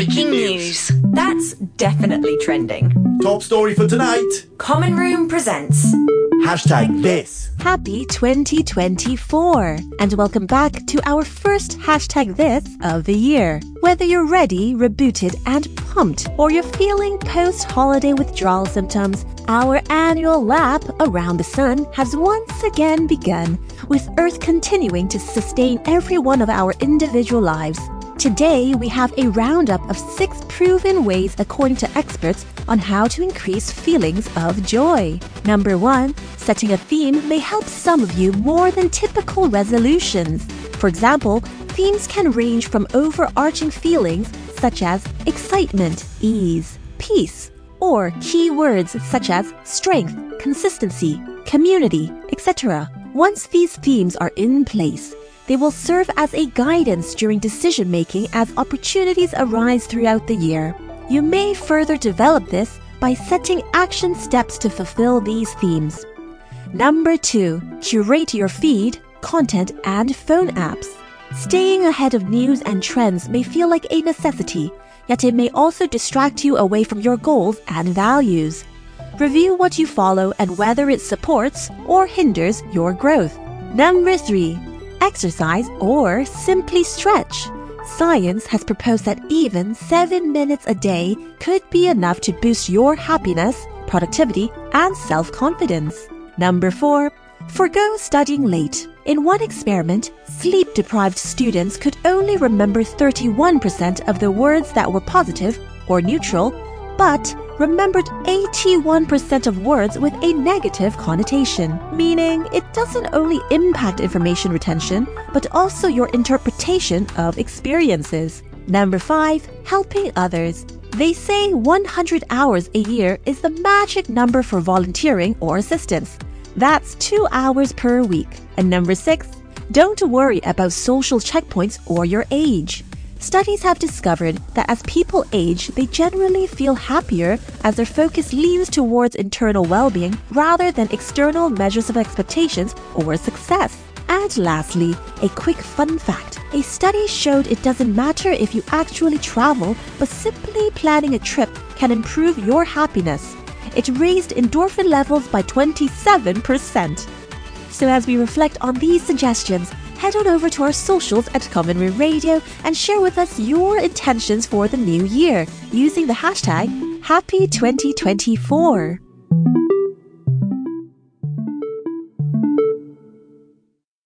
Breaking news. That's definitely trending. Top story for tonight. Common Room presents. Hashtag this. Happy 2024 and welcome back to our first hashtag this of the year. Whether you're ready, rebooted and pumped or you're feeling post-holiday withdrawal symptoms, our annual lap around the sun has once again begun with Earth continuing to sustain every one of our individual lives. Today, we have a roundup of six proven ways, according to experts, on how to increase feelings of joy. Number one, setting a theme may help some of you more than typical resolutions. For example, themes can range from overarching feelings such as excitement, ease, peace, or key words such as strength, consistency, community, etc. Once these themes are in place, they will serve as a guidance during decision making as opportunities arise throughout the year. You may further develop this by setting action steps to fulfill these themes. Number two, curate your feed, content, and phone apps. Staying ahead of news and trends may feel like a necessity, yet it may also distract you away from your goals and values. Review what you follow and whether it supports or hinders your growth. Number three, exercise, or simply stretch. Science has proposed that even 7 minutes a day could be enough to boost your happiness, productivity, and self confidence. Number 4. Forgo studying late. In one experiment, sleep deprived students could only remember 31% of the words that were positive or neutral, but remembered 81% of words with a negative connotation, meaning it doesn't only impact information retention, but also your interpretation of experiences. Number 5. Helping others. They say 100 hours a year is the magic number for volunteering or assistance. That's 2 hours per week. And number 6. Don't worry about social checkpoints or your age. Studies have discovered that as people age, they generally feel happier as their focus leans towards internal well being rather than external measures of expectations or success. And lastly, a quick fun fact. A study showed it doesn't matter if you actually travel, but simply planning a trip can improve your happiness. It raised endorphin levels by 27%. So, as we reflect on these suggestions, head on over to our socials at Common Room Radio and share with us your intentions for the new year using the hashtag Happy 2024.